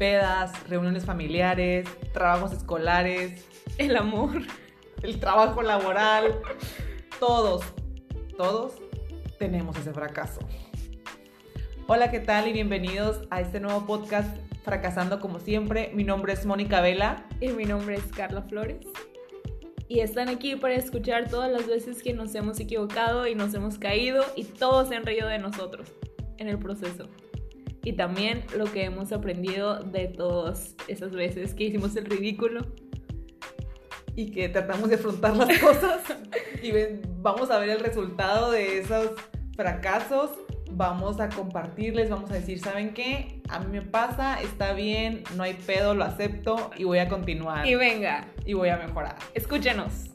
pedas, reuniones familiares, trabajos escolares, El amor. el trabajo laboral, todos, todos tenemos ese fracaso. Hola, ¿qué tal? Y bienvenidos a este nuevo podcast Fracasando como siempre. Mi nombre es Mónica Vela. Y mi nombre es Carla Flores. Y están aquí para escuchar todas las veces que nos hemos equivocado y nos hemos caído y todos se han reído de nosotros en el proceso. Y también lo que hemos aprendido de todas esas veces que hicimos el ridículo. y que tratamos de afrontar las cosas y ven- vamos a ver el resultado de esos fracasos. Vamos a compartirles, vamos a decir, ¿saben qué? A mí me pasa, está bien, no hay pedo, lo acepto y voy a continuar Y venga, y voy a mejorar. escúchenos.